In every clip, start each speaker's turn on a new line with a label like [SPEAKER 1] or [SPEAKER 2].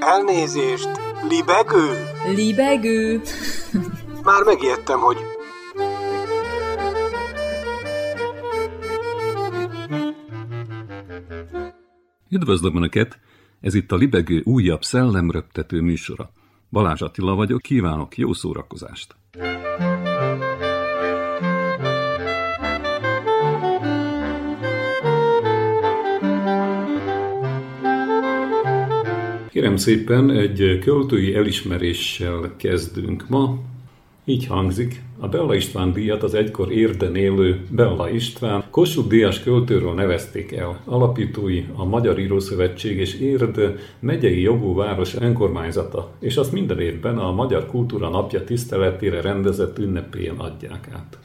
[SPEAKER 1] Elnézést, libegő?
[SPEAKER 2] Libegő.
[SPEAKER 1] Már megijedtem, hogy...
[SPEAKER 3] Üdvözlöm Önöket! Ez itt a Libegő újabb szellemröptető műsora. Balázs Attila vagyok, kívánok jó szórakozást! Kérem szépen, egy költői elismeréssel kezdünk ma. Így hangzik, a Bella István díjat az egykor érden élő Bella István Kossuth Díjas költőről nevezték el. Alapítói a Magyar Írószövetség és Érd megyei jogú város önkormányzata, és azt minden évben a Magyar Kultúra Napja tiszteletére rendezett ünnepélyen adják át.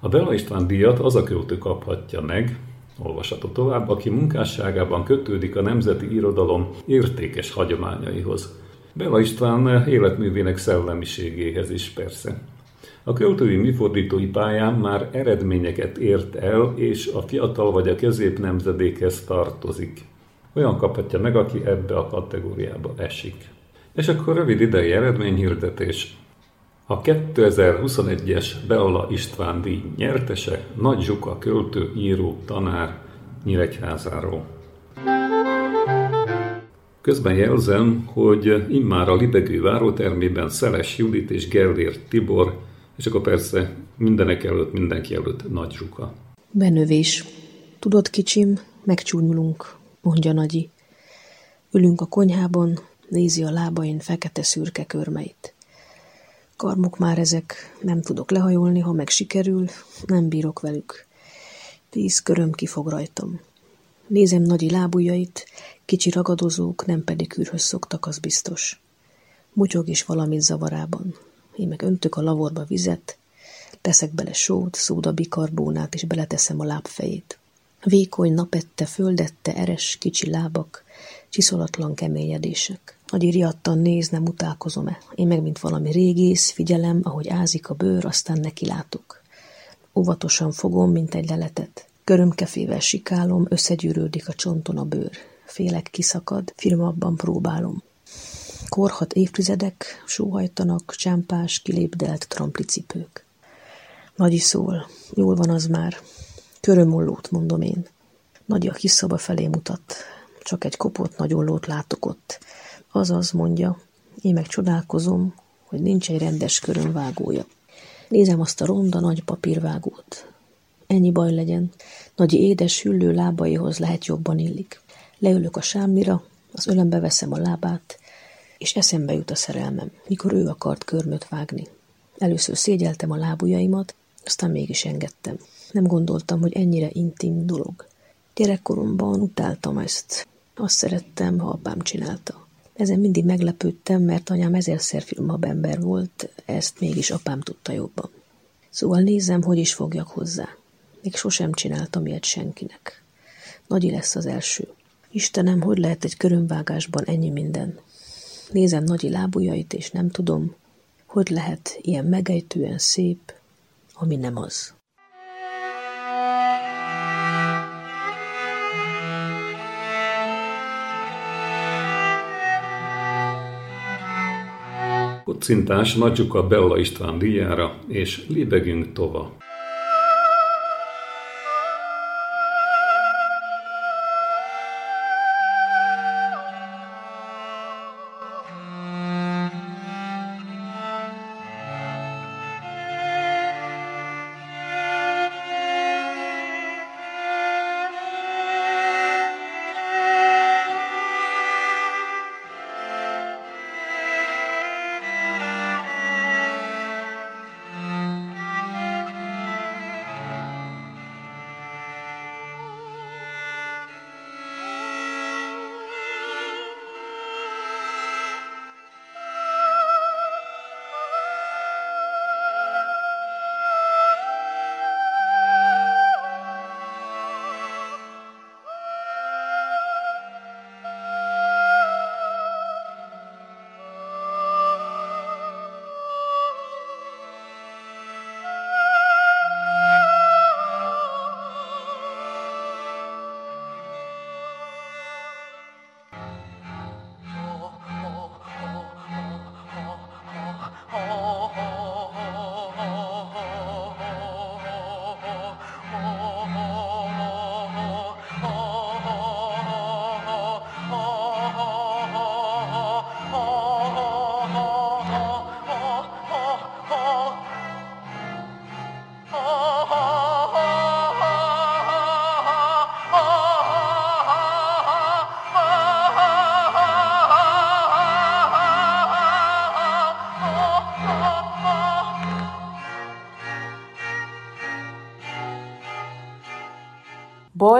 [SPEAKER 3] A Bella István díjat az a költő kaphatja meg, olvasható tovább, aki munkásságában kötődik a nemzeti irodalom értékes hagyományaihoz. Bela István életművének szellemiségéhez is persze. A költői műfordítói pályán már eredményeket ért el, és a fiatal vagy a közép nemzedékhez tartozik. Olyan kaphatja meg, aki ebbe a kategóriába esik. És akkor rövid idei eredményhirdetés. A 2021-es Beala István díj nyertese Nagy Zsuka költő, író, tanár Nyíregyházáról. Közben jelzem, hogy immár a Libegő várótermében Szeles Judit és Gellért Tibor, és akkor persze mindenek előtt, mindenki előtt Nagy Zsuka.
[SPEAKER 4] Benövés. Tudod, kicsim, megcsúnyulunk, mondja Nagyi. Ülünk a konyhában, nézi a lábain fekete szürke körmeit. Karmok már ezek, nem tudok lehajolni, ha meg sikerül, nem bírok velük. Tíz köröm kifog rajtam. Nézem nagyi lábujjait, kicsi ragadozók, nem pedig űrhöz szoktak, az biztos. Mutyog is valamit zavarában. Én meg öntök a lavorba vizet, teszek bele sót, szóda bikarbónát, és beleteszem a lábfejét. Vékony, napette, földette, eres, kicsi lábak, csiszolatlan keményedések. Nagy riadtan néz, nem utálkozom-e. Én meg, mint valami régész, figyelem, ahogy ázik a bőr, aztán nekilátok. Óvatosan fogom, mint egy leletet. Körömkefével sikálom, összegyűrődik a csonton a bőr. Félek kiszakad, firmabban próbálom. Korhat évtizedek, sóhajtanak, csámpás, kilépdelt tramplicipők. Nagy szól, jól van az már. Körömollót, mondom én. Nagy a kis szoba felé mutat. Csak egy kopott nagyollót látok ott. Azaz, mondja, én meg csodálkozom, hogy nincs egy rendes körömvágója. Nézem azt a ronda nagy papírvágót. Ennyi baj legyen. Nagy édes hüllő lábaihoz lehet jobban illik. Leülök a sámlira, az ölembe veszem a lábát, és eszembe jut a szerelmem, mikor ő akart körmöt vágni. Először szégyeltem a lábujjaimat, aztán mégis engedtem. Nem gondoltam, hogy ennyire intim dolog. Gyerekkoromban utáltam ezt. Azt szerettem, ha apám csinálta. Ezen mindig meglepődtem, mert anyám ezerszer filmabb ember volt, ezt mégis apám tudta jobban. Szóval nézem, hogy is fogjak hozzá. Még sosem csináltam ilyet senkinek. Nagyi lesz az első. Istenem, hogy lehet egy körömvágásban ennyi minden? Nézem Nagyi lábujjait, és nem tudom, hogy lehet ilyen megejtően szép, ami nem az.
[SPEAKER 3] Kocintás Nagyuka Bella István díjára, és libegünk tova.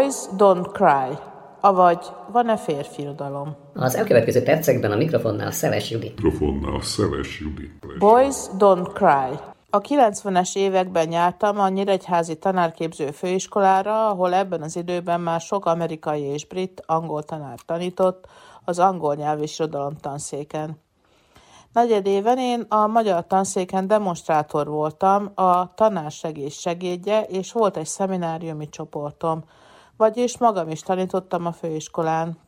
[SPEAKER 2] Boys Don't Cry, avagy van-e férfi irodalom?
[SPEAKER 5] Az elkövetkező percekben a mikrofonnál Szeves Judit.
[SPEAKER 6] Mikrofonnál Szeves Judit.
[SPEAKER 2] Boys Don't Cry. A 90-es években jártam a Nyíregyházi tanárképző főiskolára, ahol ebben az időben már sok amerikai és brit angol tanár tanított az angol nyelv és irodalom tanszéken. Negyed éven én a magyar tanszéken demonstrátor voltam, a tanársegés segédje, és volt egy szemináriumi csoportom, vagyis magam is tanítottam a főiskolán.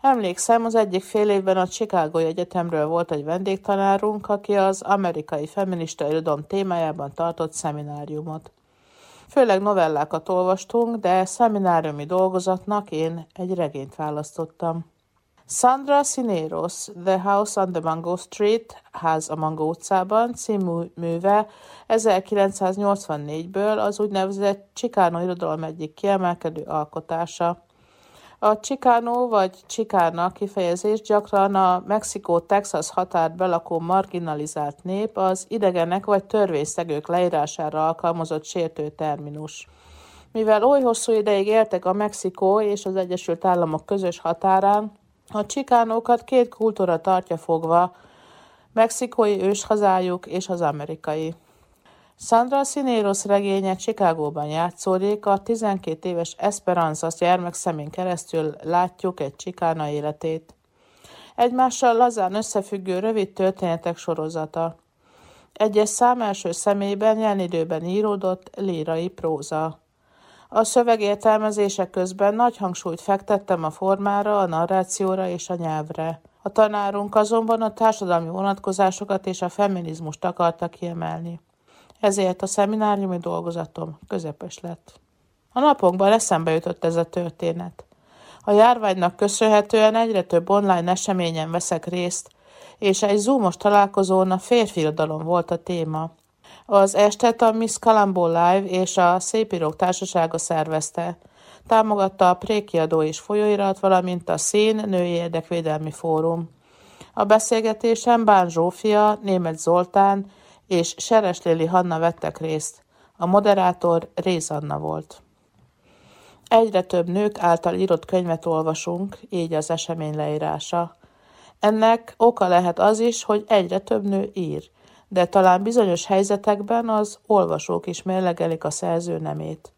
[SPEAKER 2] Emlékszem, az egyik fél évben a Chicago Egyetemről volt egy vendégtanárunk, aki az amerikai feminista irodalom témájában tartott szemináriumot. Főleg novellákat olvastunk, de szemináriumi dolgozatnak én egy regényt választottam. Sandra Sineros, The House on the Mango Street, Ház a Mango utcában című műve 1984-ből az úgynevezett Chicano irodalom egyik kiemelkedő alkotása. A Chicano vagy Chicana kifejezés gyakran a Mexikó-Texas határt belakó marginalizált nép az idegenek vagy törvényszegők leírására alkalmazott sértő terminus. Mivel oly hosszú ideig éltek a Mexikó és az Egyesült Államok közös határán, a csikánókat két kultúra tartja fogva, mexikói őshazájuk és az amerikai. Sandra Sineros regénye Chicagóban játszódik, a 12 éves Esperanza gyermekszemén keresztül látjuk egy csikána életét. Egymással lazán összefüggő rövid történetek sorozata. Egyes szám első személyben jelenidőben íródott lírai próza. A szöveg értelmezése közben nagy hangsúlyt fektettem a formára, a narrációra és a nyelvre. A tanárunk azonban a társadalmi vonatkozásokat és a feminizmust akarta kiemelni. Ezért a szemináriumi dolgozatom közepes lett. A napokban eszembe jutott ez a történet. A járványnak köszönhetően egyre több online eseményen veszek részt, és egy zoomos találkozón a férfi volt a téma. Az estet a Miss Colombo Live és a Szépírók Társasága szervezte. Támogatta a Prékiadó és folyóirat, valamint a Szín Női Érdekvédelmi Fórum. A beszélgetésen Bán Zsófia, Német Zoltán és Seres Lili Hanna vettek részt. A moderátor Réz Anna volt. Egyre több nők által írott könyvet olvasunk, így az esemény leírása. Ennek oka lehet az is, hogy egyre több nő ír de talán bizonyos helyzetekben az olvasók is mérlegelik a szerző nemét.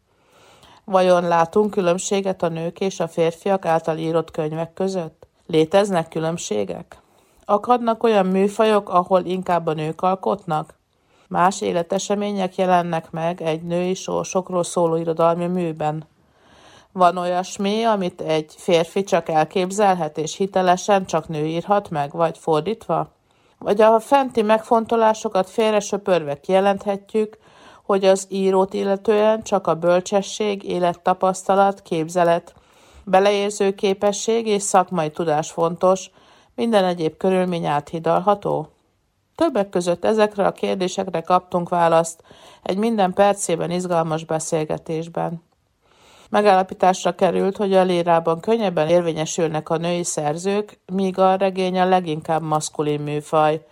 [SPEAKER 2] Vajon látunk különbséget a nők és a férfiak által írott könyvek között? Léteznek különbségek? Akadnak olyan műfajok, ahol inkább a nők alkotnak? Más életesemények jelennek meg egy női sorsokról szóló irodalmi műben. Van olyasmi, amit egy férfi csak elképzelhet, és hitelesen csak nő írhat meg, vagy fordítva? Vagy a fenti megfontolásokat félre söpörve kijelenthetjük, hogy az írót illetően csak a bölcsesség, élettapasztalat, képzelet, beleérző képesség és szakmai tudás fontos, minden egyéb körülmény áthidalható? Többek között ezekre a kérdésekre kaptunk választ egy minden percében izgalmas beszélgetésben. Megállapításra került, hogy a lírában könnyebben érvényesülnek a női szerzők, míg a regény a leginkább maszkulin műfaj.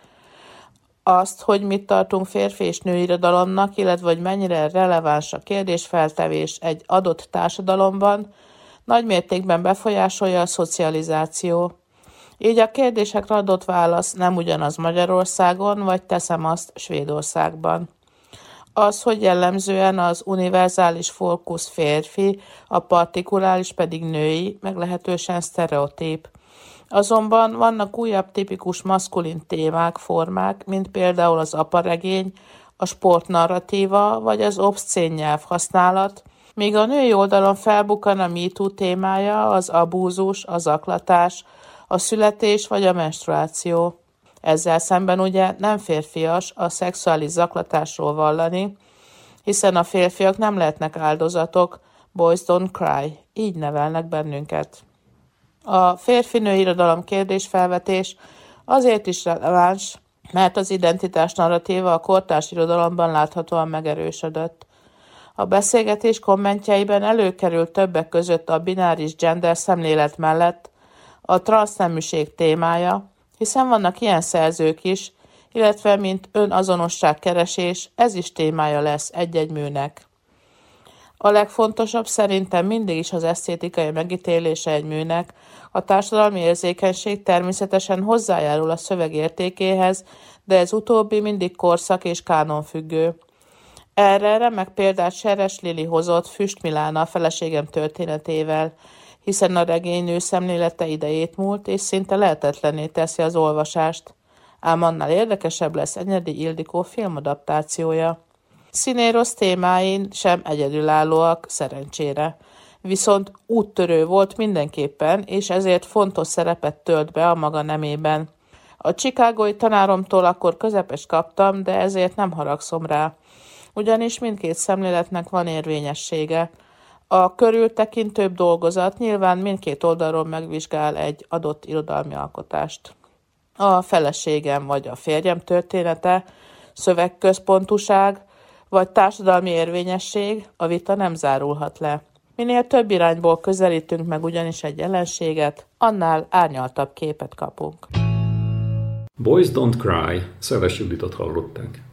[SPEAKER 2] Azt, hogy mit tartunk férfi és női irodalomnak, illetve hogy mennyire releváns a kérdésfeltevés egy adott társadalomban, nagy mértékben befolyásolja a szocializáció. Így a kérdésekre adott válasz nem ugyanaz Magyarországon, vagy teszem azt Svédországban az, hogy jellemzően az univerzális fókusz férfi, a partikulális pedig női, meglehetősen sztereotíp. Azonban vannak újabb tipikus maszkulin témák, formák, mint például az aparegény, a sportnarratíva vagy az obszcén nyelv használat, míg a női oldalon felbukkan a MeToo témája, az abúzus, a zaklatás, a születés vagy a menstruáció. Ezzel szemben ugye nem férfias a szexuális zaklatásról vallani, hiszen a férfiak nem lehetnek áldozatok, boys don't cry, így nevelnek bennünket. A férfi-nő irodalom kérdésfelvetés azért is releváns, mert az identitás narratíva a kortárs irodalomban láthatóan megerősödött. A beszélgetés kommentjeiben előkerült többek között a bináris gender szemlélet mellett a transzneműség témája, hiszen vannak ilyen szerzők is, illetve mint önazonosságkeresés, ez is témája lesz egy-egy műnek. A legfontosabb szerintem mindig is az esztétikai megítélése egy műnek. A társadalmi érzékenység természetesen hozzájárul a szöveg értékéhez, de ez utóbbi mindig korszak és kánon függő. Erre remek példát Seres Lili hozott Füst Milána a feleségem történetével, hiszen a regénynő szemlélete idejét múlt, és szinte lehetetlené teszi az olvasást. Ám annál érdekesebb lesz Enyedi Ildikó filmadaptációja. Színérosz témáin sem egyedülállóak, szerencsére. Viszont úttörő volt mindenképpen, és ezért fontos szerepet tölt be a maga nemében. A csikágói tanáromtól akkor közepes kaptam, de ezért nem haragszom rá. Ugyanis mindkét szemléletnek van érvényessége. A körültekintőbb dolgozat nyilván mindkét oldalról megvizsgál egy adott irodalmi alkotást. A feleségem vagy a férjem története, szövegközpontuság, vagy társadalmi érvényesség, a vita nem zárulhat le. Minél több irányból közelítünk meg ugyanis egy jelenséget, annál árnyaltabb képet kapunk.
[SPEAKER 7] Boys Don't Cry, Szeves Juditot hallották.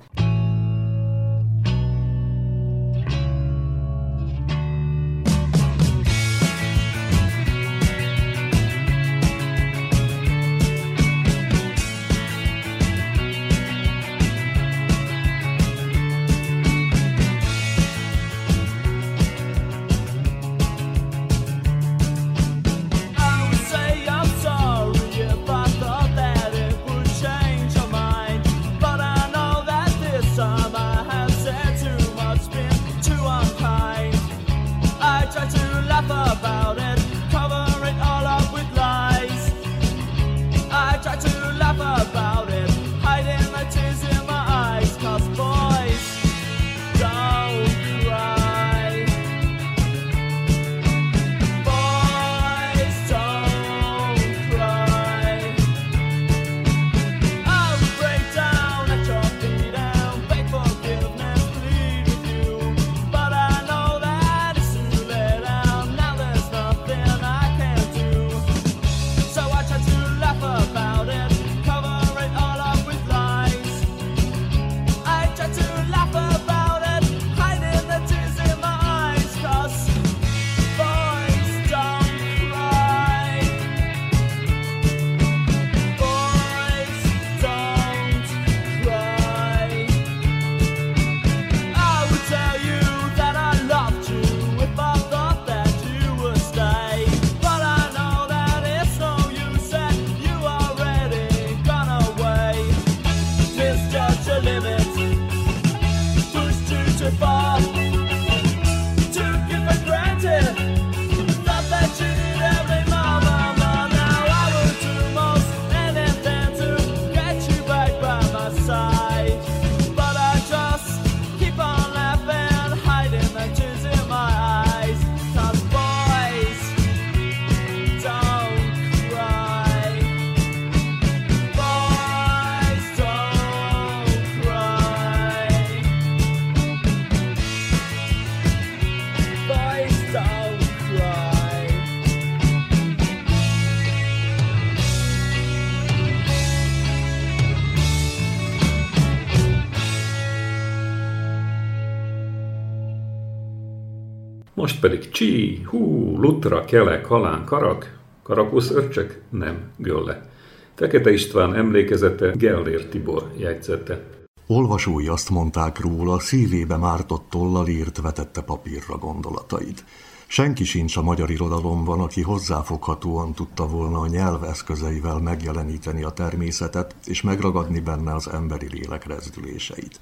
[SPEAKER 7] Pedig csí, hú, lutra, kele, kalán, karak, karakusz örcsök, nem, gölle. Fekete István emlékezete Gellér Tibor jegyzete.
[SPEAKER 8] Olvasói azt mondták róla, szívébe mártott tollal írt, vetette papírra gondolatait. Senki sincs a magyar irodalomban, aki hozzáfoghatóan tudta volna a nyelv eszközeivel megjeleníteni a természetet, és megragadni benne az emberi lélek rezdüléseit.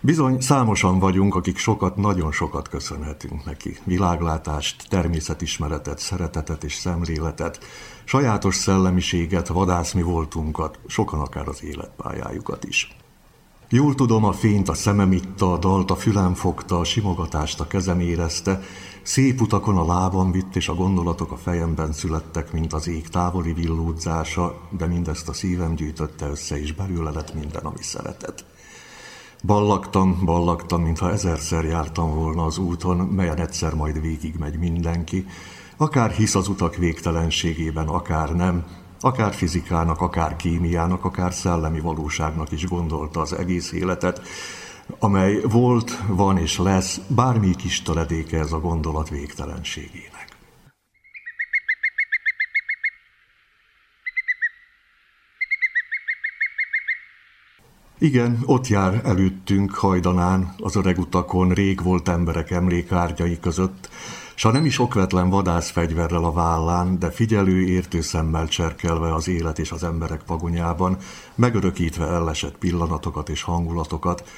[SPEAKER 8] Bizony, számosan vagyunk, akik sokat, nagyon sokat köszönhetünk neki. Világlátást, természetismeretet, szeretetet és szemléletet, sajátos szellemiséget, vadászmi voltunkat, sokan akár az életpályájukat is. Jól tudom, a fényt a szemem itta, a dalt a fülem fogta, a simogatást a kezem érezte, szép utakon a lábam vitt, és a gondolatok a fejemben születtek, mint az ég távoli villódzása, de mindezt a szívem gyűjtötte össze, és belőle lett minden, ami szeretet. Ballagtam, ballagtam, mintha ezerszer jártam volna az úton, melyen egyszer majd végigmegy mindenki, akár hisz az utak végtelenségében, akár nem, akár fizikának, akár kémiának, akár szellemi valóságnak is gondolta az egész életet, amely volt, van és lesz bármi kis töredéke ez a gondolat végtelenségének. Igen, ott jár előttünk hajdanán, az öreg utakon, rég volt emberek emlékárgyai között, s ha nem is okvetlen vadászfegyverrel a vállán, de figyelő, értő szemmel cserkelve az élet és az emberek vagonyában, megörökítve ellesett pillanatokat és hangulatokat,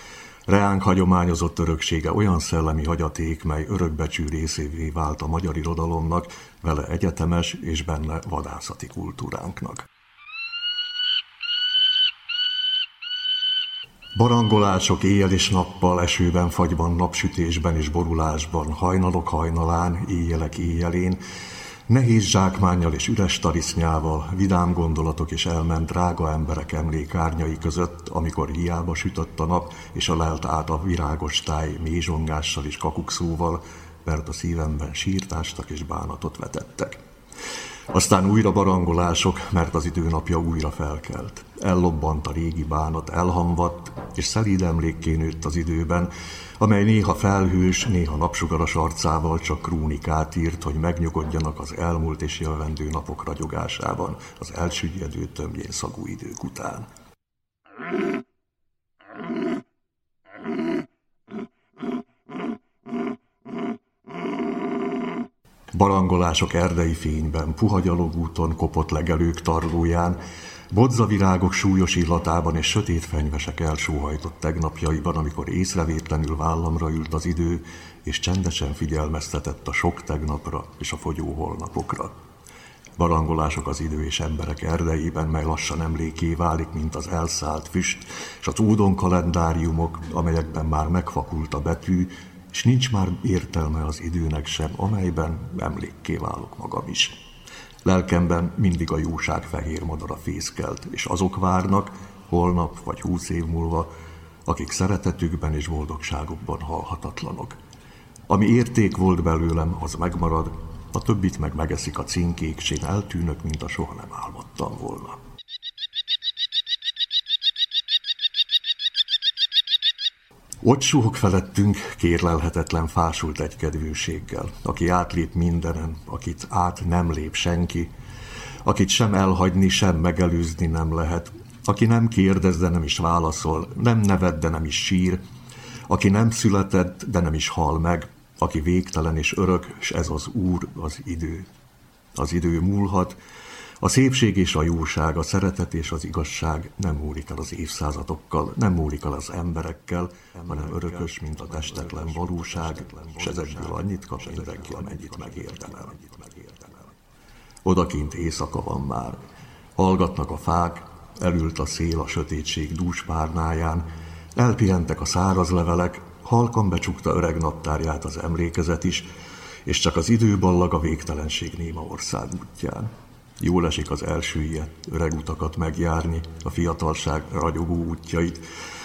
[SPEAKER 8] Reánk hagyományozott öröksége olyan szellemi hagyaték, mely örökbecsű részévé vált a magyar irodalomnak, vele egyetemes és benne vadászati kultúránknak. Barangolások éjjel és nappal, esőben, fagyban, napsütésben és borulásban, hajnalok hajnalán, éjjelek éjjelén, nehéz zsákmányjal és üres tarisznyával, vidám gondolatok és elment drága emberek emlékárnyai között, amikor hiába sütött a nap, és a lelt át a virágos táj mézsongással és kakukszóval, mert a szívemben sírtástak és bánatot vetettek. Aztán újra barangolások, mert az időnapja újra felkelt. Ellobbant a régi bánat, elhamvadt, és szelíd emlékké nőtt az időben, amely néha felhős, néha napsugaras arcával csak krónikát írt, hogy megnyugodjanak az elmúlt és jövendő napok ragyogásában, az elsügyedő tömjén szagú idők után. Barangolások erdei fényben, puha gyalogúton, kopott legelők tarlóján, bodzavirágok súlyos illatában és sötét fenyvesek elsóhajtott tegnapjaiban, amikor észrevétlenül vállamra ült az idő, és csendesen figyelmeztetett a sok tegnapra és a fogyó holnapokra. Barangolások az idő és emberek erdeiben, mely lassan emléké válik, mint az elszállt füst, és az údon kalendáriumok, amelyekben már megfakult a betű, és nincs már értelme az időnek sem, amelyben emlékké válok magam is. Lelkemben mindig a jóság fehér madara fészkelt, és azok várnak, holnap vagy húsz év múlva, akik szeretetükben és boldogságukban halhatatlanok. Ami érték volt belőlem, az megmarad, a többit meg megeszik a cinkék, s én eltűnök, mint a soha nem álmodtam volna. Ott suhog felettünk kérlelhetetlen fásult egykedvűséggel, aki átlép mindenen, akit át nem lép senki, akit sem elhagyni, sem megelőzni nem lehet, aki nem kérdez, de nem is válaszol, nem neved, de nem is sír, aki nem született, de nem is hal meg, aki végtelen és örök, és ez az Úr, az idő. Az idő múlhat, a szépség és a jóság, a szeretet és az igazság nem múlik el az évszázadokkal, nem múlik el az emberekkel, hanem örökös, mint a testetlen valóság, és ezekből annyit kap mindenki, amennyit megérdemel. Odakint éjszaka van már. Hallgatnak a fák, elült a szél a sötétség dús párnáján, elpihentek a száraz levelek, halkan becsukta öreg naptárját az emlékezet is, és csak az időballag a végtelenség néma ország útján. Jól esik az első ilyet, öreg utakat megjárni, a fiatalság ragyogó útjait,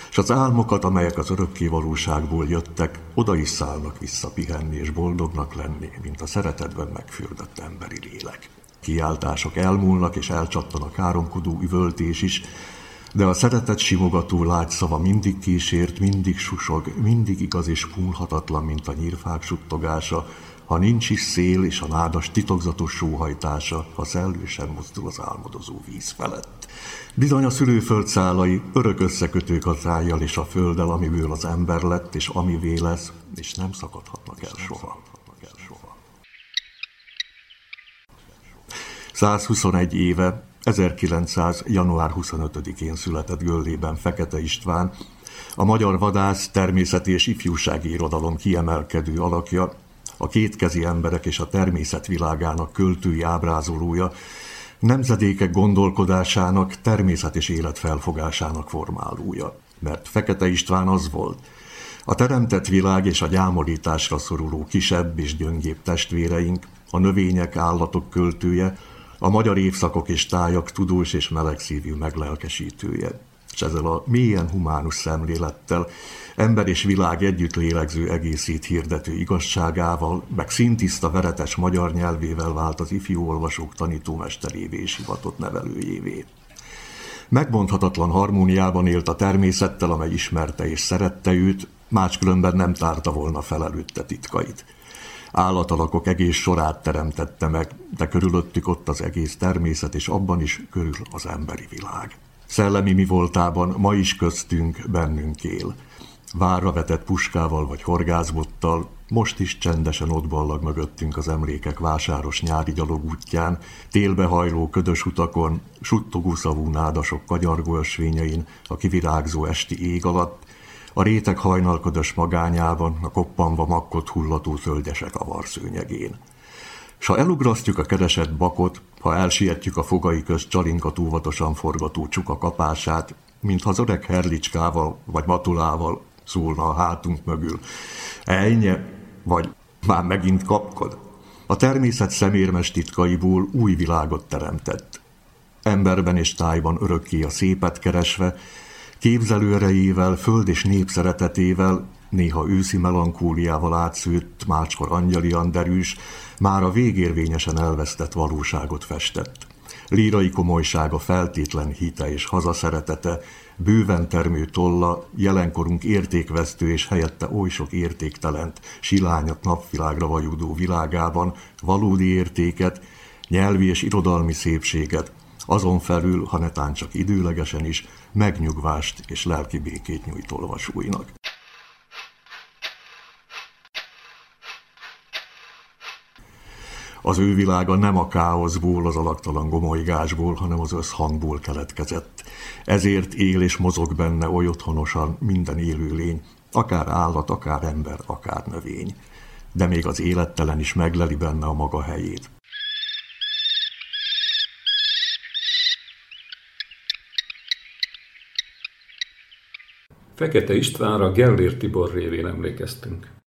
[SPEAKER 8] és az álmokat, amelyek az örökké valóságból jöttek, oda is szállnak vissza pihenni és boldognak lenni, mint a szeretetben megfürdött emberi lélek. Kiáltások elmúlnak és elcsattan a káromkodó üvöltés is, de a szeretet simogató lágy szava mindig kísért, mindig susog, mindig igaz és múlhatatlan, mint a nyírfák suttogása, ha nincs is szél és a nádas titokzatos sóhajtása, ha szellősen mozdul az álmodozó víz felett. Bizony a szülőföld szálai örök összekötők a tájjal és a földdel, amiből az ember lett, és amivé lesz, és nem szakadhatnak el soha. 121 éve, 1900. január 25-én született Göllében Fekete István, a magyar vadász, természeti és ifjúsági irodalom kiemelkedő alakja, a kétkezi emberek és a természet világának költői ábrázolója, nemzedékek gondolkodásának, természet és élet felfogásának formálója. Mert Fekete István az volt, a teremtett világ és a gyámolításra szoruló kisebb és gyöngébb testvéreink, a növények, állatok költője, a magyar évszakok és tájak tudós és melegszívű meglelkesítője. És ezzel a mélyen humánus szemlélettel ember és világ együtt lélegző egészét hirdető igazságával, meg szintiszta veretes magyar nyelvével vált az ifjú olvasók tanítómesterévé és hivatott nevelőjévé. Megmondhatatlan harmóniában élt a természettel, amely ismerte és szerette őt, máskülönben nem tárta volna fel előtte titkait. Állatalakok egész sorát teremtette meg, de körülöttük ott az egész természet, és abban is körül az emberi világ. Szellemi mi voltában ma is köztünk, bennünk él. Várra vetett puskával vagy horgászbottal, most is csendesen ott ballag mögöttünk az emlékek vásáros nyári gyalogútján, télbehajló ködös utakon, suttogó szavú nádasok kagyargó ösvényein, a kivirágzó esti ég alatt, a réteg hajnalködös magányában, a koppanva makkot hullató tölgyesek a varszőnyegén. S ha elugrasztjuk a keresett bakot, ha elsietjük a fogai közt csalinkat óvatosan forgató csuka kapását, mintha az öreg herlicskával vagy matulával szólna a hátunk mögül. Ejnye, vagy már megint kapkod. A természet szemérmes titkaiból új világot teremtett. Emberben és tájban örökké a szépet keresve, képzelőerejével, föld és nép szeretetével, néha őszi melankóliával átszőtt, máskor angyalian derűs, már a végérvényesen elvesztett valóságot festett. Lírai komolysága feltétlen hite és hazaszeretete, bőven termő tolla, jelenkorunk értékvesztő és helyette oly sok értéktelent, silányat napvilágra vajudó világában valódi értéket, nyelvi és irodalmi szépséget, azon felül, ha netán csak időlegesen is, megnyugvást és lelki békét nyújt olvasóinak. Az ő világa nem a káoszból, az alaktalan gomolygásból, hanem az összhangból keletkezett. Ezért él és mozog benne oly otthonosan minden élőlény, akár állat, akár ember, akár növény. De még az élettelen is megleli benne a maga helyét.
[SPEAKER 3] Fekete Istvánra Gellér Tibor révén emlékeztünk.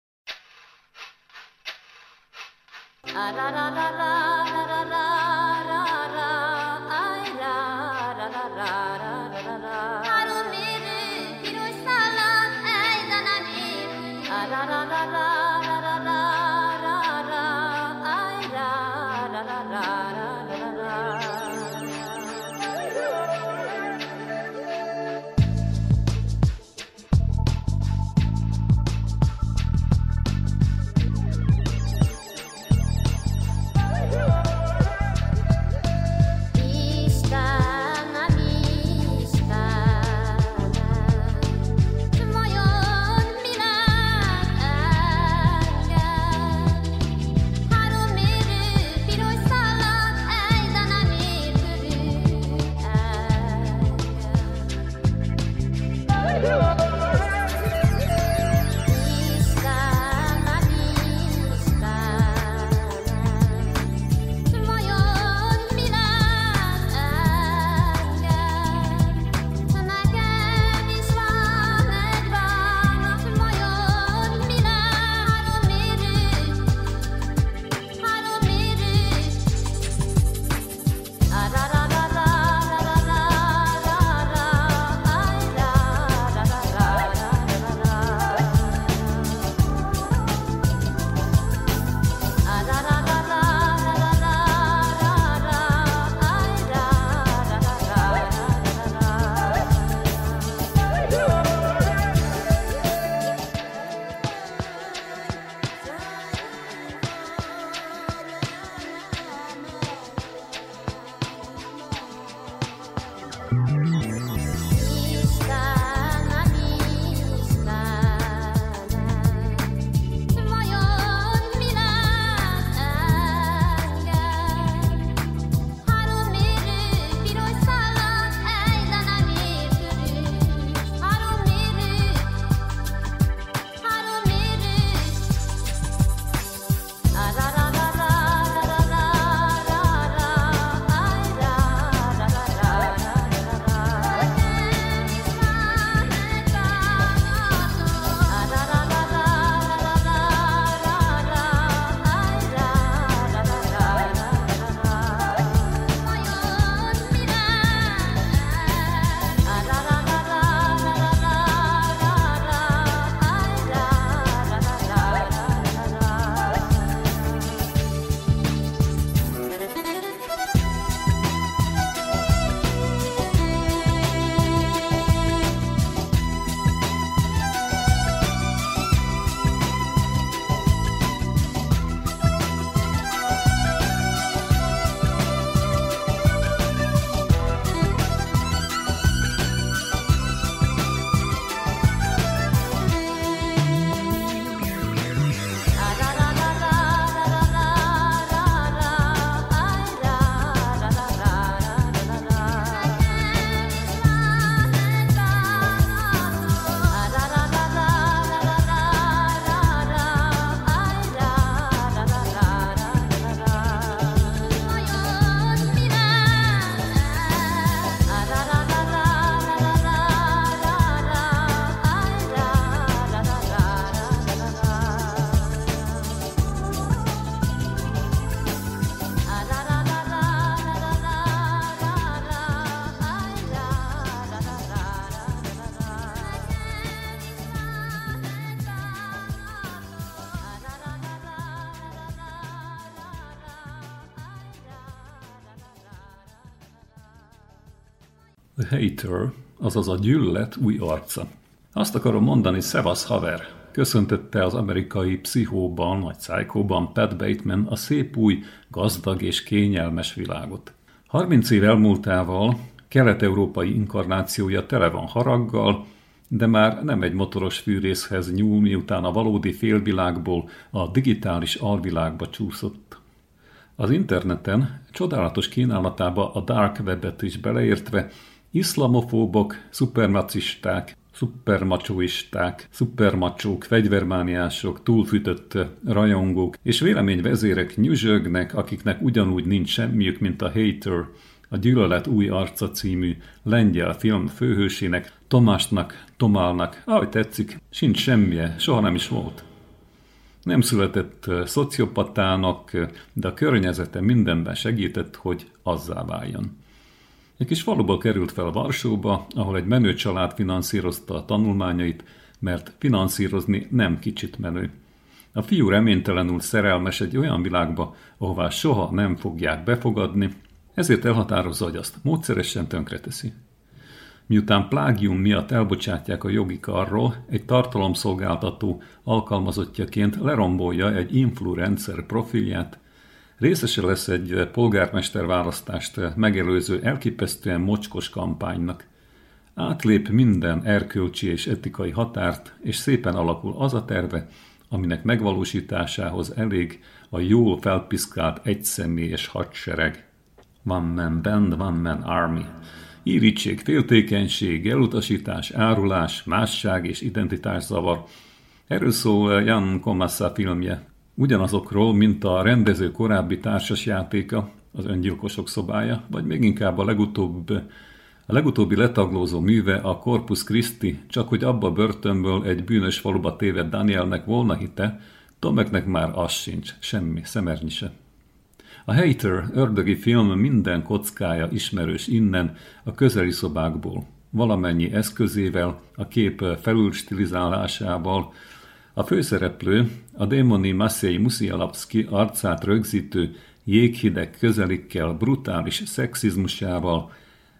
[SPEAKER 3] The Hater, azaz a gyűlölet új arca. Azt akarom mondani, szevasz haver, köszöntette az amerikai pszichóban, vagy szájkóban Pat Bateman a szép új, gazdag és kényelmes világot. 30 év elmúltával kelet-európai inkarnációja tele van haraggal, de már nem egy motoros fűrészhez nyúl, miután a valódi félvilágból a digitális alvilágba csúszott. Az interneten csodálatos kínálatába a dark webet is beleértve iszlamofóbok, szupermacisták, szupermacsoisták, szupermacsók, fegyvermániások, túlfűtött rajongók és véleményvezérek nyüzsögnek, akiknek ugyanúgy nincs semmiük, mint a Hater, a Gyűlölet új arca című lengyel film főhősének, Tomásnak, Tomálnak, ahogy tetszik, sincs semmije, soha nem is volt. Nem született szociopatának, de a környezete mindenben segített, hogy azzá váljon. Egy kis faluból került fel Varsóba, ahol egy menő család finanszírozta a tanulmányait, mert finanszírozni nem kicsit menő. A fiú reménytelenül szerelmes egy olyan világba, ahová soha nem fogják befogadni, ezért elhatározza, hogy azt módszeresen tönkreteszi. Miután plágium miatt elbocsátják a jogi karról, egy tartalomszolgáltató alkalmazottjaként lerombolja egy influencer profilját, részese lesz egy polgármester választást megelőző elképesztően mocskos kampánynak. Átlép minden erkölcsi és etikai határt, és szépen alakul az a terve, aminek megvalósításához elég a jól felpiszkált egyszemélyes hadsereg. Van man band, van man army. Írítség, féltékenység, elutasítás, árulás, másság és identitászavar. Erről szól Jan Komassa filmje. Ugyanazokról, mint a rendező korábbi társasjátéka, az öngyilkosok szobája, vagy még inkább a legutóbb a legutóbbi letaglózó műve a Corpus Christi, csak hogy abba a börtönből egy bűnös faluba téved Danielnek volna hite, Tomeknek már az sincs, semmi, szemernyi se. A Hater ördögi film minden kockája ismerős innen, a közeli szobákból. Valamennyi eszközével, a kép felülstilizálásával, a főszereplő, a démoni Massey Musialapski arcát rögzítő jéghideg közelikkel, brutális szexizmusával,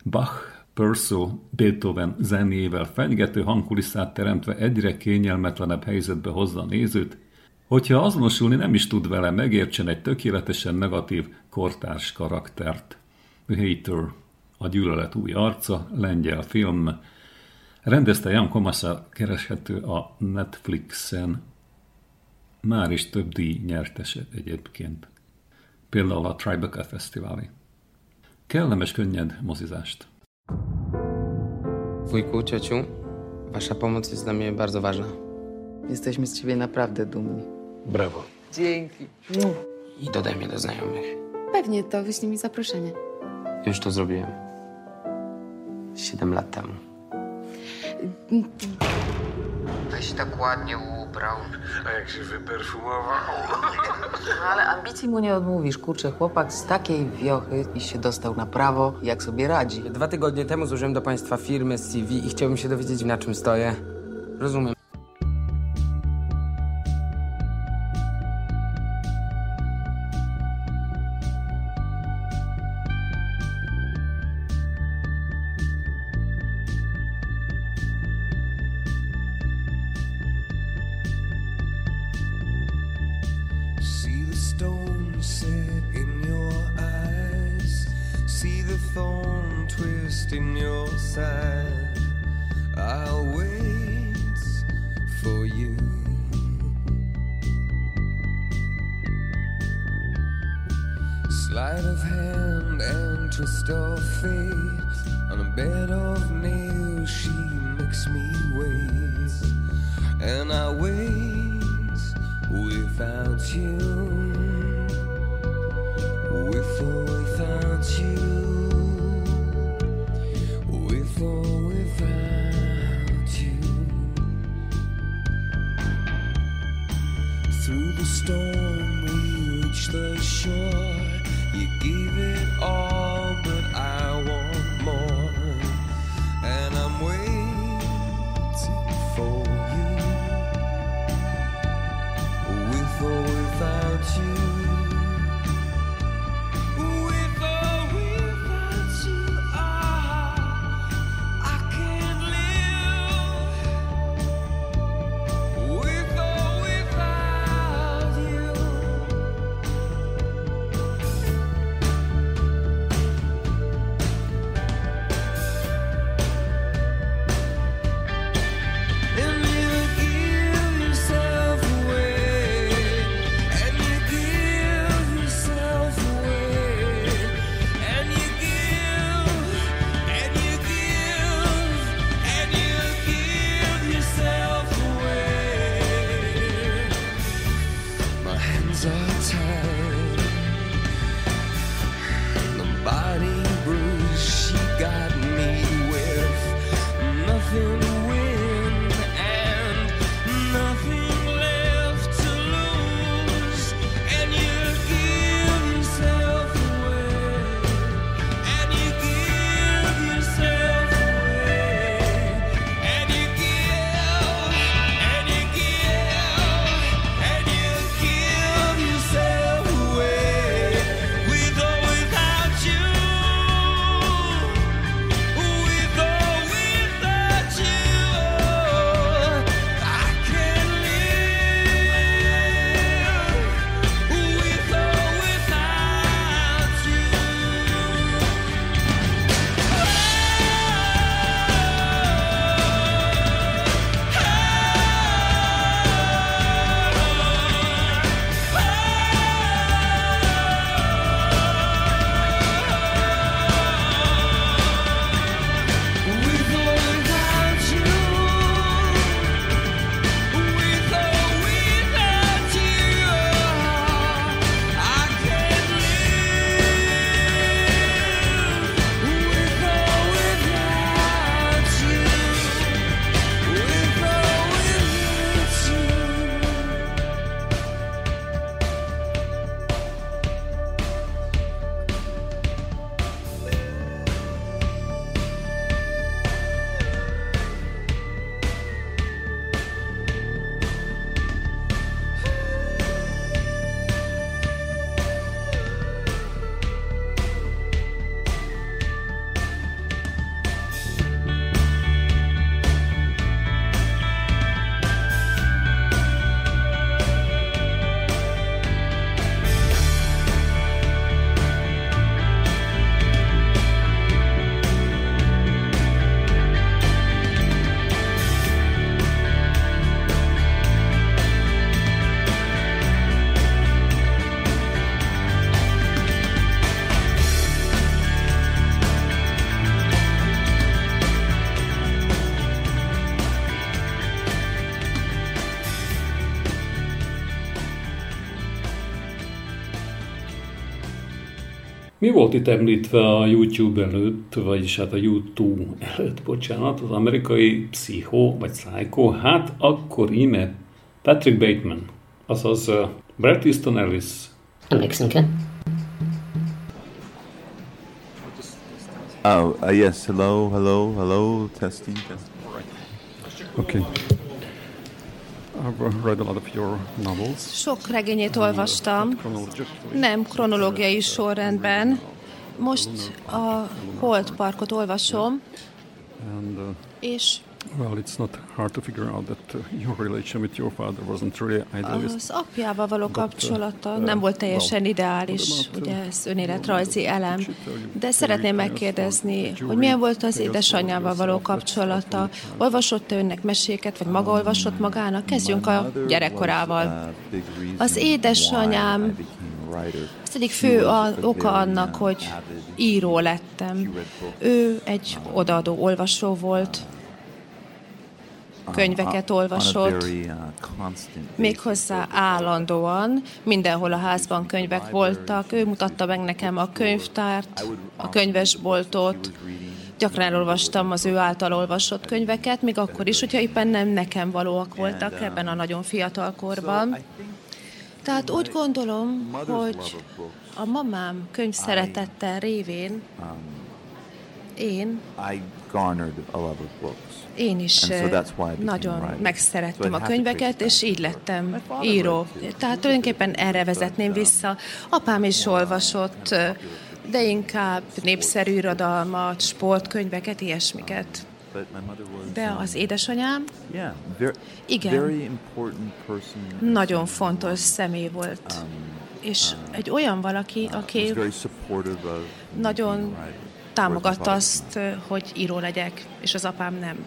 [SPEAKER 3] Bach, Purcell, Beethoven zenével fenyegető hangkulisszát teremtve egyre kényelmetlenebb helyzetbe hozza a nézőt, Hogyha azonosulni nem is tud vele, megértsen egy tökéletesen negatív kortárs karaktert. The Hater, a gyűlölet új arca, lengyel film. Rendezte Jan Komasa kereshető a Netflixen. Már is több díj nyertese egyébként. Például a Tribeca Fesztiválé. Kellemes, könnyed mozizást.
[SPEAKER 9] Wujku, ciociu, wasza pomoc jest dla mnie bardzo ważna.
[SPEAKER 10] Jesteśmy z ciebie naprawdę dumni.
[SPEAKER 9] Brawo.
[SPEAKER 10] Dzięki.
[SPEAKER 9] I dodaj mnie do znajomych.
[SPEAKER 11] Pewnie, to wyślij mi zaproszenie.
[SPEAKER 9] Już to zrobiłem. Siedem lat temu.
[SPEAKER 10] Weź tak ładnie ubrał.
[SPEAKER 1] A jak się wyperfumował?
[SPEAKER 10] No, ale ambicji mu nie odmówisz. Kurczę, chłopak z takiej wiochy i się dostał na prawo, jak sobie radzi.
[SPEAKER 9] Dwa tygodnie temu złożyłem do państwa firmy z CV i chciałbym się dowiedzieć, na czym stoję. Rozumiem.
[SPEAKER 12] I'll wait for you. Sleight of hand and twist of fate. On a bed of nails, she makes me wait. And I wait without you. With or without you. Storm, we reach the shore.
[SPEAKER 3] Mi volt itt említve a YouTube előtt, vagyis hát a YouTube előtt, bocsánat, az amerikai pszichó, vagy psycho, hát akkor íme Patrick Bateman, azaz uh, Bret Easton Ellis.
[SPEAKER 5] Emlékszünk-e?
[SPEAKER 13] Oh, uh, yes. Hello, hello, hello. Testing, testing.
[SPEAKER 14] Okay. I've read a lot of your novels.
[SPEAKER 15] Sok regényét olvastam, nem kronológiai sorrendben. Most a Holt Parkot olvasom,
[SPEAKER 14] uh,
[SPEAKER 15] és
[SPEAKER 14] well, it's not hard to figure out that uh, your relation with your father wasn't really idealist.
[SPEAKER 15] az apjával való
[SPEAKER 14] uh,
[SPEAKER 15] kapcsolata
[SPEAKER 14] uh,
[SPEAKER 15] nem volt teljesen ideális, ugye ez önéletrajzi elem. De szeretném megkérdezni, hogy milyen volt az édesanyjával való kapcsolata.
[SPEAKER 14] that's
[SPEAKER 15] Olvasott -e önnek meséket, vagy maga olvasott magának? Kezdjünk a gyerekkorával. Az édesanyám az egyik fő a, oka annak, hogy író lettem. Ő egy odaadó olvasó volt, könyveket olvasott, méghozzá állandóan, mindenhol a házban könyvek voltak, ő mutatta meg nekem a könyvtárt, a könyvesboltot, gyakran elolvastam az ő által olvasott könyveket, még akkor is, hogyha éppen nem nekem valóak voltak ebben a nagyon fiatal korban. Tehát úgy gondolom, hogy a mamám könyv szeretettel révén én Én is eh, nagyon megszerettem
[SPEAKER 13] So
[SPEAKER 15] a könyveket, és így lettem író. Tehát tulajdonképpen erre vezetném vissza. Apám is olvasott, eh, de inkább népszerű irodalmat, sportkönyveket, ilyesmiket. De az édesanyám Igen. nagyon fontos személy volt. És egy olyan valaki, aki nagyon támogatta azt, eh, hogy író legyek, és az apám nem.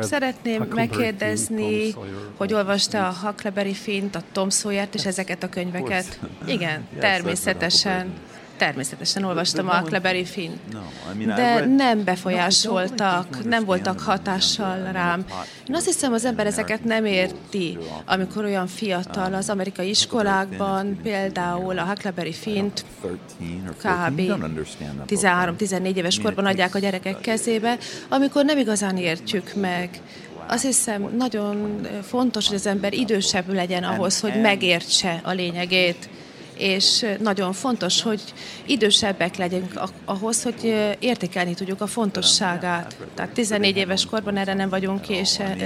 [SPEAKER 15] Szeretném megkérdezni, hogy olvasta a Huckleberry Finn-t, a Tom Sawyer-t és ezeket a könyveket? Igen, természetesen. Természetesen olvastam a Huckleberry Finn. De nem befolyásoltak, nem voltak hatással rám. Én azt hiszem, az ember ezeket nem érti, amikor olyan fiatal az amerikai iskolákban, például a Huckleberry Finn-t
[SPEAKER 13] 13 or 14,
[SPEAKER 15] kb.
[SPEAKER 13] you don't understand that book.
[SPEAKER 15] 13-14 éves korban adják a gyerekek kezébe, amikor nem igazán értjük meg. Azt hiszem, nagyon fontos, hogy az ember idősebb legyen ahhoz, hogy megértse a lényegét. És nagyon fontos, hogy idősebbek legyünk ah- ahhoz, hogy értékelni tudjuk a fontosságát. Tehát 14 éves korban erre nem vagyunk készen.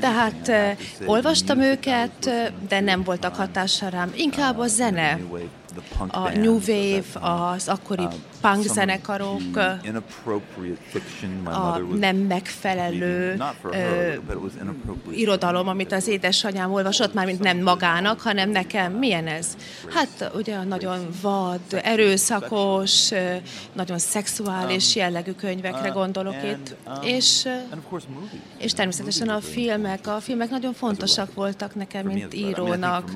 [SPEAKER 15] Tehát eh, olvastam őket, de nem voltak hatással rám. Inkább a zene, a New Wave, az akkori punk zenekarok, a nem megfelelő
[SPEAKER 13] inappropriate.
[SPEAKER 15] irodalom, amit az édesanyám olvasott, már mint nem magának, hanem nekem. Milyen ez? Hát ugye nagyon vad, erőszakos, nagyon szexuális jellegű könyvekre gondolok itt. És, ö, és természetesen a filmek, a filmek nagyon fontosak voltak nekem, mint írónak.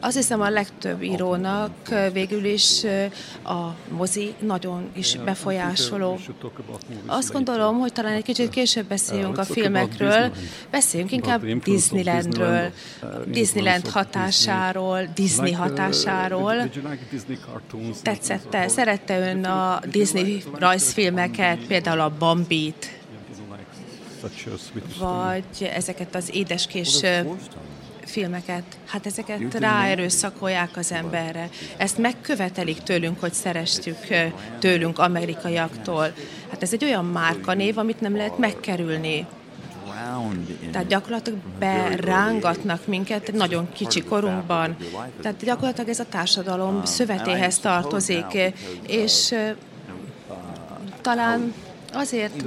[SPEAKER 15] Azt hiszem a legtöbb írónak végül is a mozi nagyon is befolyásoló. Azt gondolom, hogy talán egy kicsit később beszéljünk a filmekről, beszéljünk inkább Disneylandről, Disneyland. Hatásáról, Disney hatásáról. Tetszette, szerette ön a Disney rajzfilmeket, például a Bambit, vagy ezeket az édeskés filmeket, hát ezeket ráerőszakolják az emberre. Ezt megkövetelik tőlünk, hogy szerestjük tőlünk amerikaiaktól. Hát ez egy olyan márkanév, amit nem lehet megkerülni. Tehát gyakorlatilag berángatnak minket nagyon kicsi korunkban. Tehát gyakorlatilag ez a társadalom szövetéhez tartozik, és ö, talán azért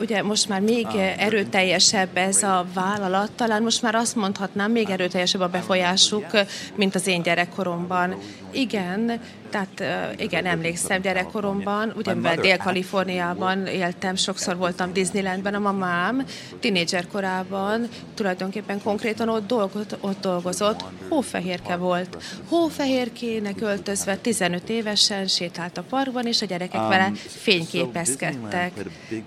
[SPEAKER 15] ugye most már még erőteljesebb ez a vállalat, talán most már azt mondhatnám, még erőteljesebb a befolyásuk, mint az én gyerekkoromban. Igen, Tehát igen, emlékszem gyerekkoromban, ugye mivel Dél-Kaliforniában éltem, sokszor voltam Disneylandben, a mamám tinédzser korában tulajdonképpen konkrétan ott, dolgot, ott dolgozott, hófehérke volt. Hófehérkének öltözve 15 évesen sétált a parkban, és a gyerekek vele fényképezkedtek.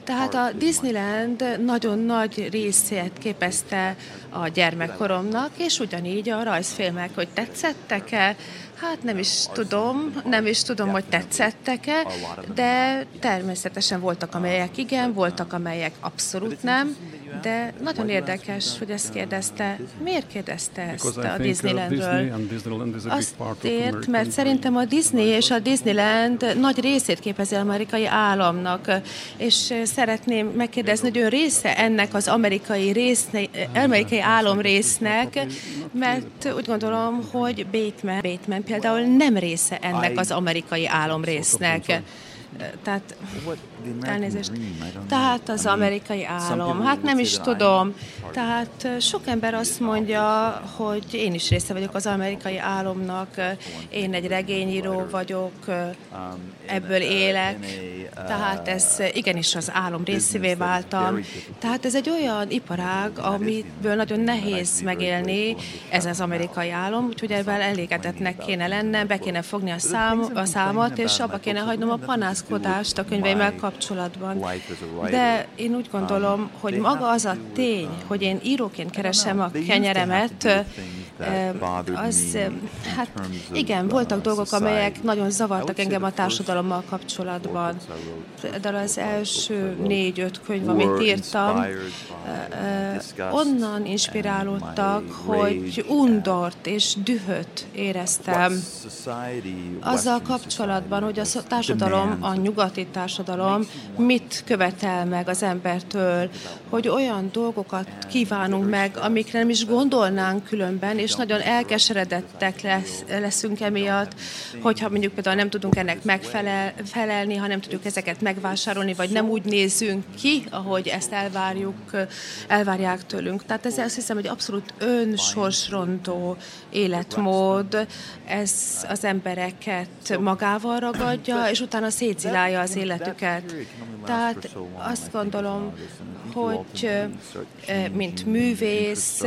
[SPEAKER 15] Tehát a Disneyland nagyon nagy részét képezte a gyermekkoromnak, és ugyanígy a rajzfilmek, hogy tetszettek-e, Hát nem is tudom, nem is tudom, hogy tetszettek-e, de természetesen voltak, amelyek igen, voltak, amelyek abszolút nem, de nagyon érdekes, hogy ezt kérdezte. Miért kérdezte ezt a
[SPEAKER 14] uh,
[SPEAKER 15] Disneylandről? Azért, mert szerintem a Disney és a Disneyland nagy részét képezi az amerikai államnak, és szeretném megkérdezni, hogy ön része ennek az amerikai, részne, amerikai álomrésznek, mert úgy gondolom, hogy Bateman, Bateman például nem része ennek az amerikai álomrésznek. Tehát, elnézést. Tehát az amerikai álom. Hát nem is tudom. Tehát sok ember azt mondja, hogy én is része vagyok az amerikai álomnak, én egy regényíró vagyok, ebből élek, tehát ez igenis az álom részévé váltam. Tehát ez egy olyan iparág, amiből nagyon nehéz megélni, ez az amerikai álom, úgyhogy ebben elégedetnek kéne lennem, be kéne fogni a, szám, a számot, és abba kéne hagynom a panaszkodást a könyveimmel kapcsolatban. De én úgy gondolom, hogy maga az a tény, hogy én íróként keresem a kenyeremet, az, hát igen, voltak dolgok, amelyek nagyon zavartak engem a társadalommal kapcsolatban. Például az első négy-öt könyv, amit írtam, onnan inspirálódtak, hogy undort és dühöt éreztem. azzal kapcsolatban, hogy a társadalom, a nyugati társadalom mit követel meg az embertől, hogy olyan dolgokat kívánunk meg, amikre nem is gondolnánk különben, és nagyon elkeseredettek lesz, leszünk emiatt, hogyha mondjuk például nem tudunk ennek megfelelni, ha nem tudjuk ezeket megvásárolni, vagy nem úgy nézünk ki, ahogy ezt elvárjuk, elvárják tőlünk. Tehát ez azt hiszem, hogy abszolút önsorsrontó életmód, ez az embereket magával ragadja, és utána szétszilálja az életüket. Tehát azt gondolom, hogy mint művész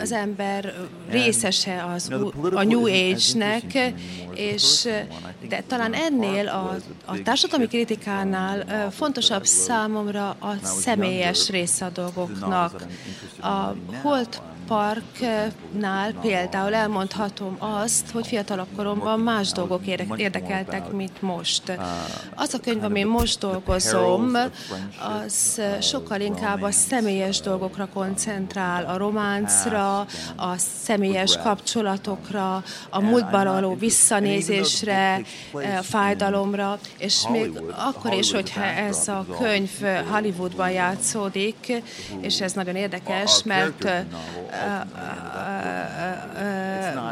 [SPEAKER 15] az ember részese az, a New Age-nek, és de talán ennél a, a társadalmi kritikánál fontosabb számomra a személyes része a dolgoknak. A Holt Parknál például elmondhatom azt, hogy fiatalabb koromban más dolgok érdekeltek, mint most. Az a könyv, amin most dolgozom, az sokkal inkább a személyes dolgokra koncentrál, a románcra, a személyes kapcsolatokra, a múltban való visszanézésre, a fájdalomra, és még akkor is, hogyha ez a könyv Hollywoodban játszódik, és ez nagyon érdekes, mert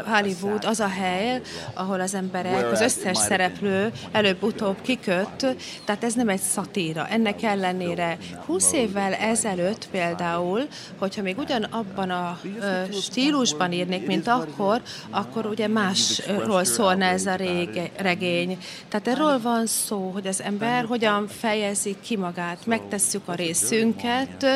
[SPEAKER 15] Hollywood. Az a hely, ahol az emberek, az összes szereplő előbb-utóbb kiköt, tehát ez nem egy szatíra. Ennek ellenére 20 évvel ezelőtt például, hogyha még ugyanabban a stílusban írnék, mint akkor, akkor ugye másról szólna ez a regény. Tehát erről van szó, hogy az ember hogyan fejezi ki magát, megtesszük a részünket,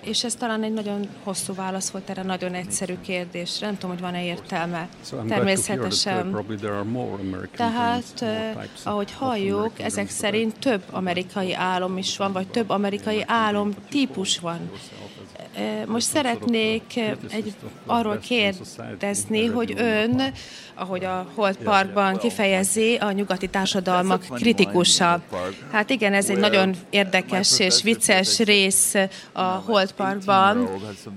[SPEAKER 15] és ez talán egy nagyon hosszú válasz volt erre nagyon egyszerű kérdésre. Nem tudom, hogy van-e értelme. Természetesen. Tehát, ahogy halljuk, ezek szerint több amerikai álom is van, vagy több amerikai álom típus van. Most szeretnék egy, arról kérdezni, hogy ön, ahogy a Holt Parkban kifejezi, a nyugati társadalmak kritikusa. Hát igen, ez egy nagyon érdekes és vicces rész a Holt Parkban.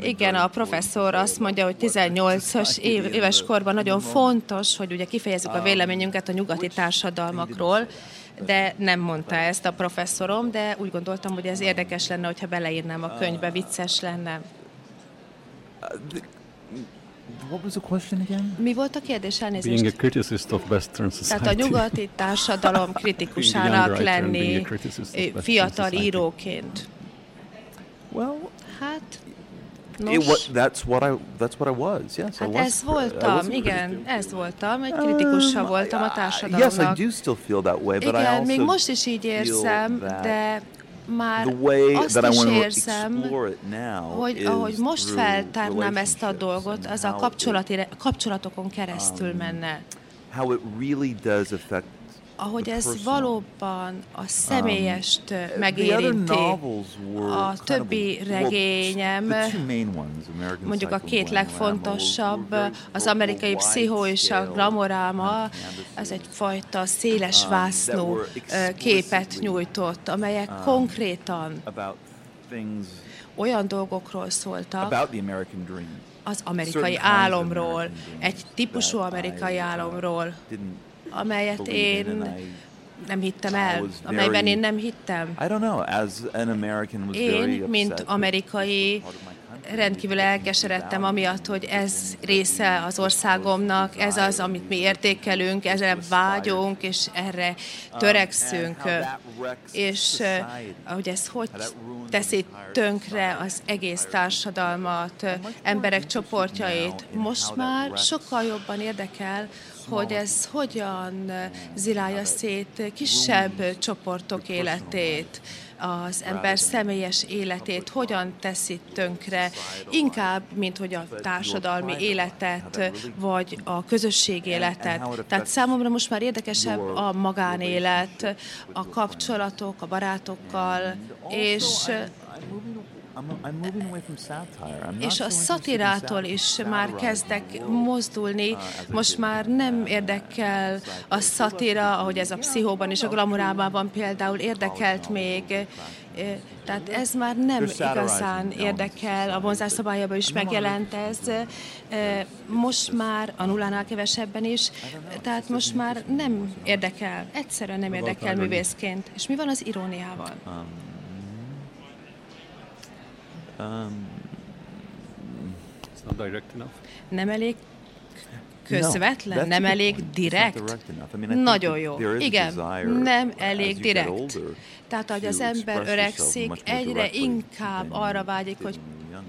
[SPEAKER 15] Igen, a professzor azt mondja, hogy 18-as éves korban nagyon fontos, hogy ugye kifejezzük a véleményünket a nyugati társadalmakról, de nem mondta ezt a professzorom, de úgy gondoltam, hogy ez érdekes lenne, hogyha beleírnám a könyvbe, vicces lenne.
[SPEAKER 13] What was the question again?
[SPEAKER 15] Mi volt a kérdés? Elnézést.
[SPEAKER 14] Being a criticist of Western society.
[SPEAKER 15] Tehát a nyugati társadalom kritikusának lenni fiatal íróként.
[SPEAKER 13] Well,
[SPEAKER 15] hát
[SPEAKER 13] It, wa- that's what I. That's what I was. Yes, I
[SPEAKER 15] Hát
[SPEAKER 13] was.
[SPEAKER 15] ez
[SPEAKER 13] I
[SPEAKER 15] voltam,
[SPEAKER 13] a
[SPEAKER 15] igen, ez voltam, egy kritikusa voltam a
[SPEAKER 13] Yes, I
[SPEAKER 15] társadalomnak.
[SPEAKER 13] do still feel that way, but I
[SPEAKER 15] Igen,
[SPEAKER 13] also
[SPEAKER 15] még most is így érzem, de már
[SPEAKER 13] the way
[SPEAKER 15] azt
[SPEAKER 13] that I
[SPEAKER 15] is
[SPEAKER 13] to
[SPEAKER 15] érzem, hogy ahogy most feltárnám ezt a dolgot, az a kapcsolati, kapcsolatokon keresztül
[SPEAKER 13] Um,
[SPEAKER 15] menne.
[SPEAKER 13] how it really does affect
[SPEAKER 15] Ahogy ez valóban a személyest
[SPEAKER 13] the other
[SPEAKER 15] megérinti. A többi regényem, mondjuk a két legfontosabb, az amerikai pszichó és a
[SPEAKER 13] scale
[SPEAKER 15] glamoráma, ez egyfajta széles
[SPEAKER 13] Um,
[SPEAKER 15] vásznú ö, képet nyújtott, amelyek
[SPEAKER 13] um,
[SPEAKER 15] konkrétan olyan dolgokról szóltak, az amerikai álomról, egy típusú amerikai álomról, amelyet én nem hittem el, amelyben én nem hittem. Én, mint amerikai, rendkívül elkeseredtem amiatt, hogy ez része az országomnak, ez az, amit mi értékelünk, ezre vágyunk, és erre törekszünk. És eh, ahogy ez hogy teszi tönkre az egész társadalmat, emberek csoportjait. Most már sokkal jobban érdekel, hogy ez hogyan zilálja szét kisebb csoportok életét, az ember személyes életét hogyan teszi tönkre, inkább, mint hogy a társadalmi életet, vagy a közösség életet. Tehát számomra most már érdekesebb a magánélet, a kapcsolatok a barátokkal, és És a szatirától is már kezdek mozdulni, most már nem érdekel a szatira, ahogy ez a pszichóban és a glamurában például érdekelt még, eh, tehát ez már nem igazán érdekel, a vonzás szabályában is megjelent ez, eh, most már a nullánál kevesebben is, tehát most már nem érdekel, egyszerűen nem érdekel művészként. És mi van az iróniával?
[SPEAKER 13] Um,
[SPEAKER 14] It's not direct enough.
[SPEAKER 15] Nem elég
[SPEAKER 13] No,
[SPEAKER 15] közvetlen,
[SPEAKER 13] that's
[SPEAKER 15] nem elég direkt.
[SPEAKER 13] I mean,
[SPEAKER 15] Nagyon jó. Igen, nem elég direkt.
[SPEAKER 13] older,
[SPEAKER 15] Tehát, ahogy az ember öregszik, egyre inkább arra vágyik, hogy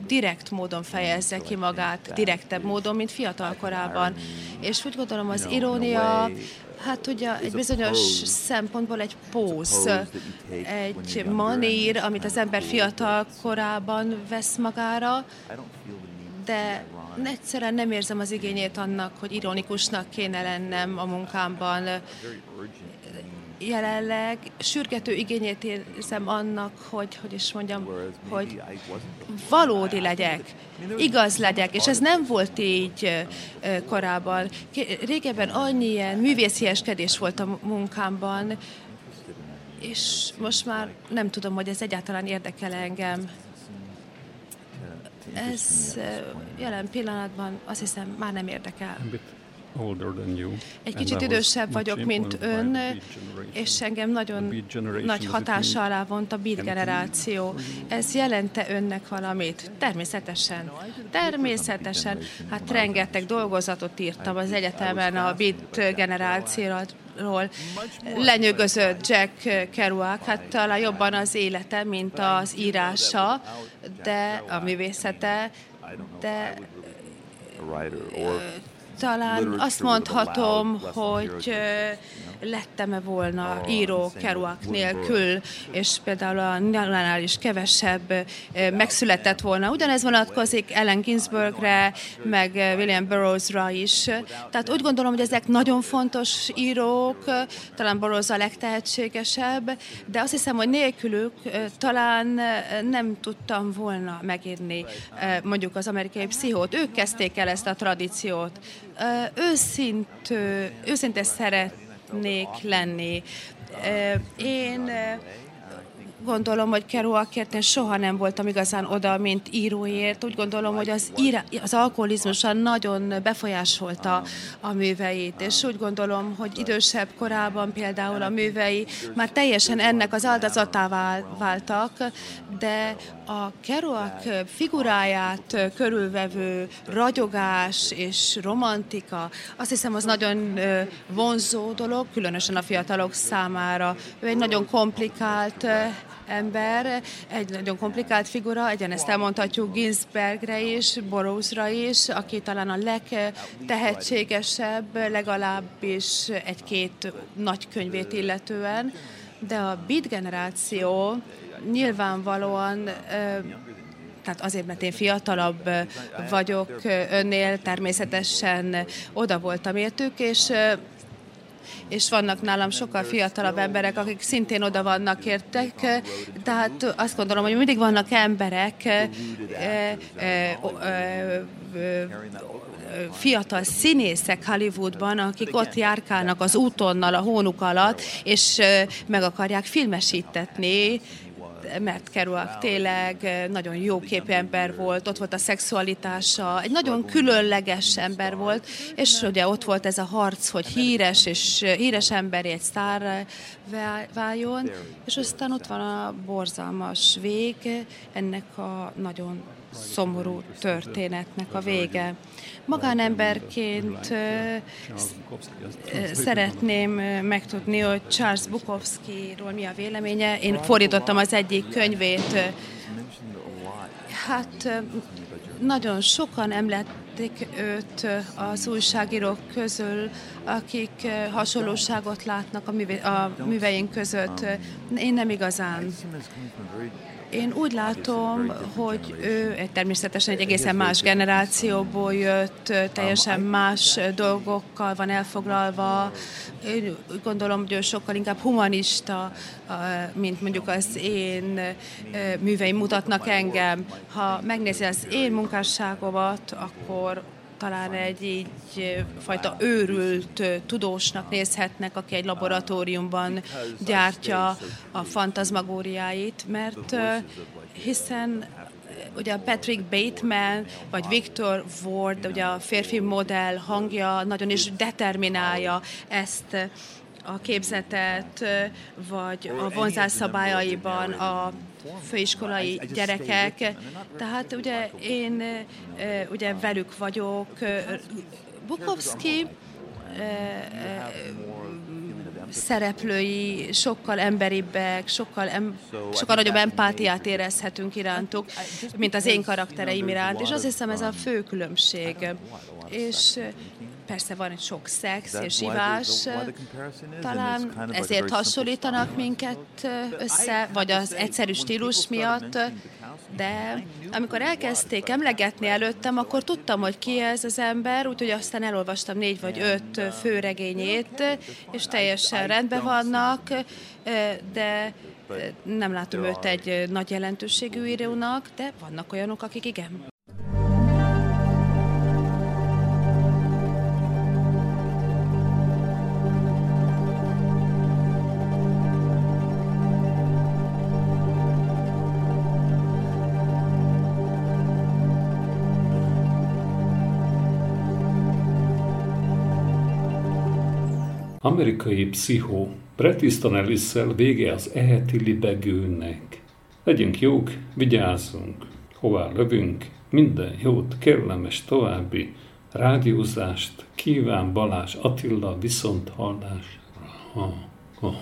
[SPEAKER 15] direkt módon fejezze ki magát, direktebb módon, mint fiatal korában. És úgy gondolom, az irónia, hát ugye egy bizonyos szempontból egy póz, egy manír, amit az ember fiatal korában vesz magára, de egyszerűen nem érzem az igényét annak, hogy ironikusnak kéne lennem a munkámban. Jelenleg sürgető igényét érzem annak, hogy, hogy is mondjam, hogy valódi legyek, igaz legyek, és ez nem volt így korábban. Régebben annyi ilyen művészieskedés volt a munkámban, és most már nem tudom, hogy ez egyáltalán érdekel engem. Ez jelen pillanatban azt hiszem már nem érdekel. Egy kicsit idősebb vagyok, mint ön, és engem nagyon nagy hatása alá vont a beat generáció. Ez jelente önnek valamit? Természetesen. Természetesen. Hát rengeteg dolgozatot írtam az egyetemen a beat generációról. Lenyűgözött Jack Kerouac, hát talán jobban az élete, mint az írása, de a művészete, de talán azt mondhatom, hogy lettem-e volna író Kerouac nélkül, és például a Nálnál is kevesebb megszületett volna. Ugyanez vonatkozik Ellen Ginsbergre, meg William Burroughsra is. Tehát úgy gondolom, hogy ezek nagyon fontos írók, talán Burroughs a legtehetségesebb, de azt hiszem, hogy nélkülük talán nem tudtam volna megírni mondjuk az amerikai pszichót. Ők kezdték el ezt a tradíciót. Ö, Őszint, ö, őszinte szeretnék lenni. Én gondolom, hogy Kerouacért én soha nem voltam igazán oda, mint íróért. Úgy gondolom, hogy az, írá, az alkoholizmusan nagyon befolyásolta a műveit, és úgy gondolom, hogy idősebb korában például a művei már teljesen ennek az áldozatává váltak, de a Kerouac figuráját körülvevő ragyogás és romantika, azt hiszem, az nagyon vonzó dolog, különösen a fiatalok számára. Ő egy nagyon komplikált ember, egy nagyon komplikált figura, egyenezt elmondhatjuk Ginsbergre is, Borowsra is, aki talán a legtehetségesebb, legalábbis egy-két nagy könyvét illetően, de a beat generáció nyilvánvalóan tehát azért, mert én fiatalabb vagyok önnél, természetesen oda voltam értük, és és vannak nálam sokkal fiatalabb emberek, akik szintén oda vannak értek, tehát azt gondolom, hogy mindig vannak emberek, fiatal színészek Hollywoodban, akik ott járkálnak az útonnal a hónuk alatt, és meg akarják filmesítetni mert Kerouac tényleg nagyon jó ember volt, ott volt a szexualitása, egy nagyon különleges ember volt, és ugye ott volt ez a harc, hogy híres és híres ember egy sztár váljon, és aztán ott van a borzalmas vég ennek a nagyon szomorú történetnek a vége. Magánemberként szeretném megtudni, hogy Charles Bukowski-ról mi a véleménye. Én fordítottam az egyik könyvét. Hát nagyon sokan emlették őt az újságírók közül, akik hasonlóságot látnak a, műve, a műveink között. Én nem igazán. Én úgy látom, hogy ő természetesen egy egészen más generációból jött, teljesen más dolgokkal van elfoglalva. Én gondolom, hogy ő sokkal inkább humanista, mint mondjuk az én műveim mutatnak engem. Ha megnézi az én munkásságomat, akkor talán egy így fajta őrült tudósnak nézhetnek, aki egy laboratóriumban gyártja a fantazmagóriáit, mert hiszen ugye Patrick Bateman, vagy Victor Ward, ugye a férfi modell hangja nagyon is determinálja ezt a képzetet, vagy a vonzás szabályaiban a főiskolai gyerekek. Tehát ugye én ugye velük vagyok. Bukowski szereplői sokkal emberibbek, sokkal, em, sokkal nagyobb empátiát érezhetünk irántuk, mint az én karaktereim iránt, és azt hiszem ez a fő különbség. És persze van egy sok szex és ivás, talán ezért hasonlítanak minket össze, vagy az egyszerű stílus miatt, de amikor elkezdték emlegetni előttem, akkor tudtam, hogy ki ez az ember, úgyhogy aztán elolvastam négy vagy öt főregényét, és teljesen rendben vannak, de nem látom őt egy nagy jelentőségű írónak, de vannak olyanok, akik igen.
[SPEAKER 3] Amerikai pszichó, Bret Easton vége az eheti libegőnek. Legyünk jók, vigyázzunk, hová lövünk, minden jót, kellemes további rádiózást kíván Balázs Attila viszont hallásra. Ha, ha.